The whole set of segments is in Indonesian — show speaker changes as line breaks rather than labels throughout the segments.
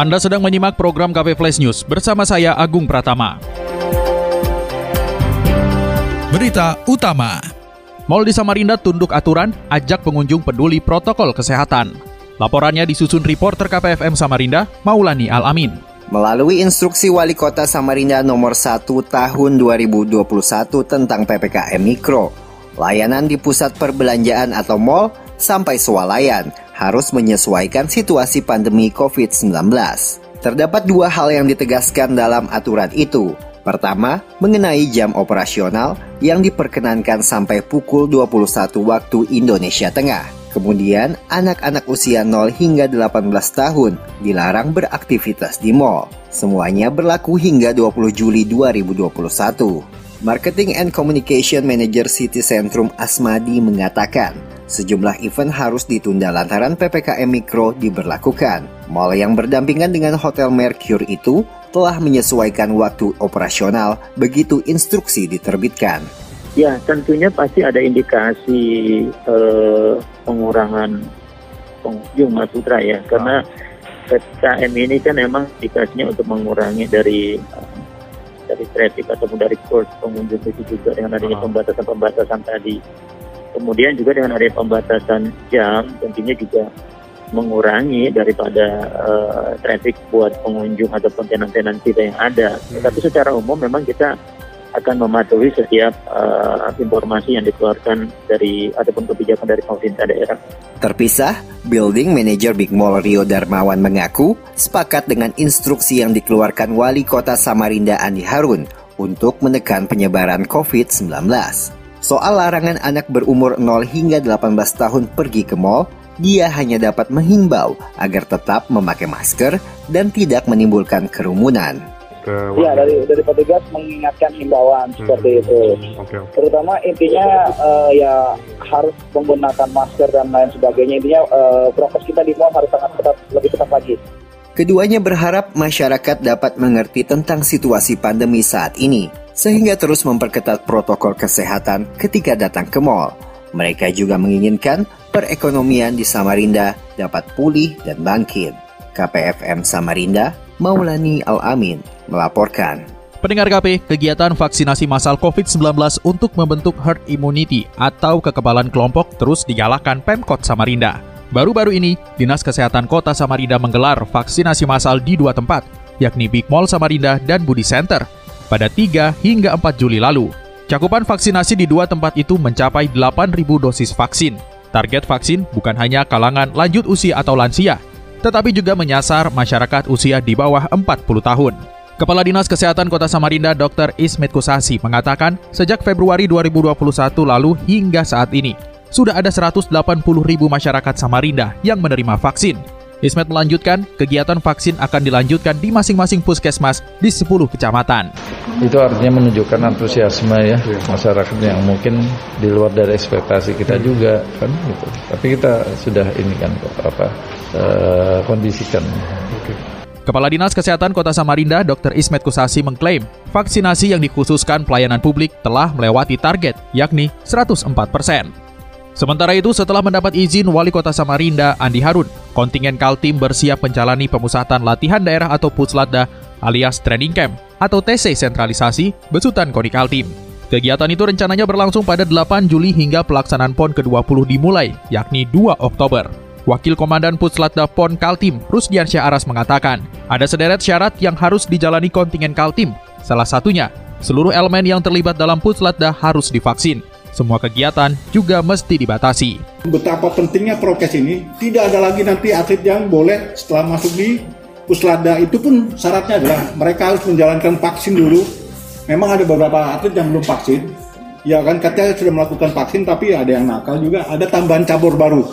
Anda sedang menyimak program KP Flash News bersama saya Agung Pratama.
Berita utama.
Mall di Samarinda tunduk aturan, ajak pengunjung peduli protokol kesehatan. Laporannya disusun reporter KPFM Samarinda, Maulani Al-Amin.
Melalui instruksi Wali Kota Samarinda nomor 1 tahun 2021 tentang PPKM Mikro, layanan di pusat perbelanjaan atau mall sampai swalayan harus menyesuaikan situasi pandemi COVID-19. Terdapat dua hal yang ditegaskan dalam aturan itu. Pertama, mengenai jam operasional yang diperkenankan sampai pukul 21 waktu Indonesia Tengah. Kemudian, anak-anak usia 0 hingga 18 tahun dilarang beraktivitas di mall. Semuanya berlaku hingga 20 Juli 2021. Marketing and Communication Manager City Centrum Asmadi mengatakan, Sejumlah event harus ditunda lantaran PPKM Mikro diberlakukan. Mall yang berdampingan dengan Hotel Mercure itu telah menyesuaikan waktu operasional begitu instruksi diterbitkan.
Ya, tentunya pasti ada indikasi eh, pengurangan pengunjung Mas Putra ya, karena PPKM ini kan memang indikasinya untuk mengurangi dari uh, dari traffic ataupun dari kurs pengunjung itu juga dengan adanya pembatasan-pembatasan tadi. Kemudian juga dengan adanya pembatasan jam tentunya juga mengurangi daripada uh, traffic buat pengunjung ataupun tenan-tenan kita yang ada. Hmm. Tapi secara umum memang kita akan mematuhi setiap uh, informasi yang dikeluarkan dari ataupun kebijakan dari pemerintah daerah.
Terpisah, Building Manager Big Mall Rio Darmawan mengaku sepakat dengan instruksi yang dikeluarkan Wali Kota Samarinda Andi Harun untuk menekan penyebaran COVID-19. Soal larangan anak berumur 0 hingga 18 tahun pergi ke mall, dia hanya dapat menghimbau agar tetap memakai masker dan tidak menimbulkan kerumunan.
Ya dari dari petugas mengingatkan himbauan hmm. seperti itu. Okay, okay. Terutama intinya uh, ya harus menggunakan masker dan lain sebagainya. Intinya uh, prokes kita di mall harus sangat ketat, lebih ketat lagi.
Keduanya berharap masyarakat dapat mengerti tentang situasi pandemi saat ini sehingga terus memperketat protokol kesehatan ketika datang ke mall. Mereka juga menginginkan perekonomian di Samarinda dapat pulih dan bangkit. KPFM Samarinda, Maulani Al-Amin, melaporkan.
Pendengar KP, kegiatan vaksinasi massal COVID-19 untuk membentuk herd immunity atau kekebalan kelompok terus digalakkan Pemkot Samarinda. Baru-baru ini, Dinas Kesehatan Kota Samarinda menggelar vaksinasi massal di dua tempat, yakni Big Mall Samarinda dan Budi Center, pada 3 hingga 4 Juli lalu. Cakupan vaksinasi di dua tempat itu mencapai 8.000 dosis vaksin. Target vaksin bukan hanya kalangan lanjut usia atau lansia, tetapi juga menyasar masyarakat usia di bawah 40 tahun. Kepala Dinas Kesehatan Kota Samarinda Dr. Ismet Kusasi mengatakan sejak Februari 2021 lalu hingga saat ini, sudah ada 180 ribu masyarakat Samarinda yang menerima vaksin. Ismet melanjutkan, kegiatan vaksin akan dilanjutkan di masing-masing puskesmas di 10 kecamatan.
Itu artinya menunjukkan antusiasme ya masyarakat yang mungkin di luar dari ekspektasi kita juga kan gitu. Tapi kita sudah ini kan apa uh, kondisikan.
Kepala Dinas Kesehatan Kota Samarinda, Dr. Ismet Kusasi mengklaim, vaksinasi yang dikhususkan pelayanan publik telah melewati target, yakni 104 persen. Sementara itu, setelah mendapat izin Wali Kota Samarinda, Andi Harun, kontingen Kaltim bersiap menjalani pemusatan latihan daerah atau Puslatda alias Training Camp atau TC sentralisasi besutan Koni Kaltim. Kegiatan itu rencananya berlangsung pada 8 Juli hingga pelaksanaan PON ke-20 dimulai, yakni 2 Oktober. Wakil Komandan Puslatda PON Kaltim, Rusdiansyah Aras mengatakan, ada sederet syarat yang harus dijalani kontingen Kaltim. Salah satunya, seluruh elemen yang terlibat dalam Puslatda harus divaksin. Semua kegiatan juga mesti dibatasi.
Betapa pentingnya prokes ini, tidak ada lagi nanti atlet yang boleh setelah masuk di puslada. Itu pun syaratnya adalah mereka harus menjalankan vaksin dulu. Memang ada beberapa atlet yang belum vaksin, ya kan katanya sudah melakukan vaksin tapi ada yang nakal juga, ada tambahan cabur baru.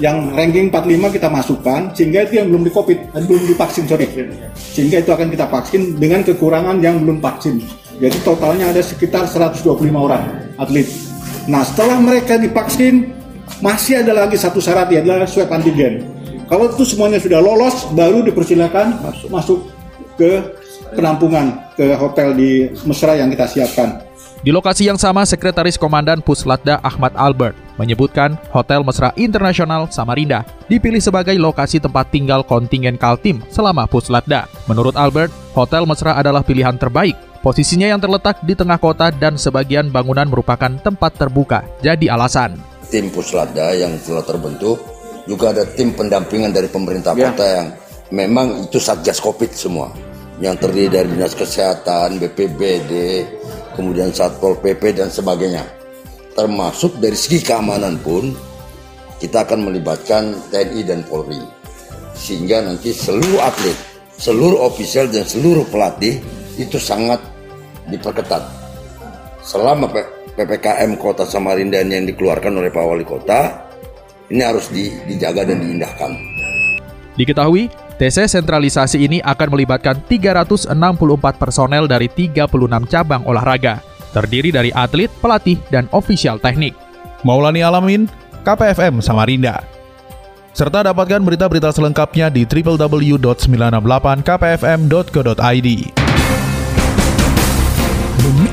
yang ranking 45 kita masukkan sehingga itu yang belum di covid eh, belum divaksin sorry. Sehingga itu akan kita vaksin dengan kekurangan yang belum vaksin. Jadi totalnya ada sekitar 125 orang atlet nah setelah mereka divaksin masih ada lagi satu syarat ya adalah swab antigen kalau itu semuanya sudah lolos baru dipersilakan masuk, masuk ke penampungan ke hotel di Mesra yang kita siapkan
di lokasi yang sama, Sekretaris Komandan Puslatda Ahmad Albert menyebutkan Hotel Mesra Internasional Samarinda dipilih sebagai lokasi tempat tinggal kontingen Kaltim selama Puslatda. Menurut Albert, Hotel Mesra adalah pilihan terbaik. Posisinya yang terletak di tengah kota dan sebagian bangunan merupakan tempat terbuka, jadi alasan.
Tim Puslatda yang telah terbentuk, juga ada tim pendampingan dari pemerintah ya. kota yang memang itu satgas COVID semua. Yang terdiri dari Dinas Kesehatan, BPBD, kemudian Satpol PP dan sebagainya. Termasuk dari segi keamanan pun kita akan melibatkan TNI dan Polri. Sehingga nanti seluruh atlet, seluruh ofisial dan seluruh pelatih itu sangat diperketat. Selama PPKM Kota Samarinda yang dikeluarkan oleh Pak Wali Kota, ini harus dijaga dan diindahkan.
Diketahui, TC sentralisasi ini akan melibatkan 364 personel dari 36 cabang olahraga, terdiri dari atlet, pelatih, dan ofisial teknik.
Maulani Alamin, KPFM Samarinda. Serta dapatkan berita-berita selengkapnya di www.968kpfm.co.id.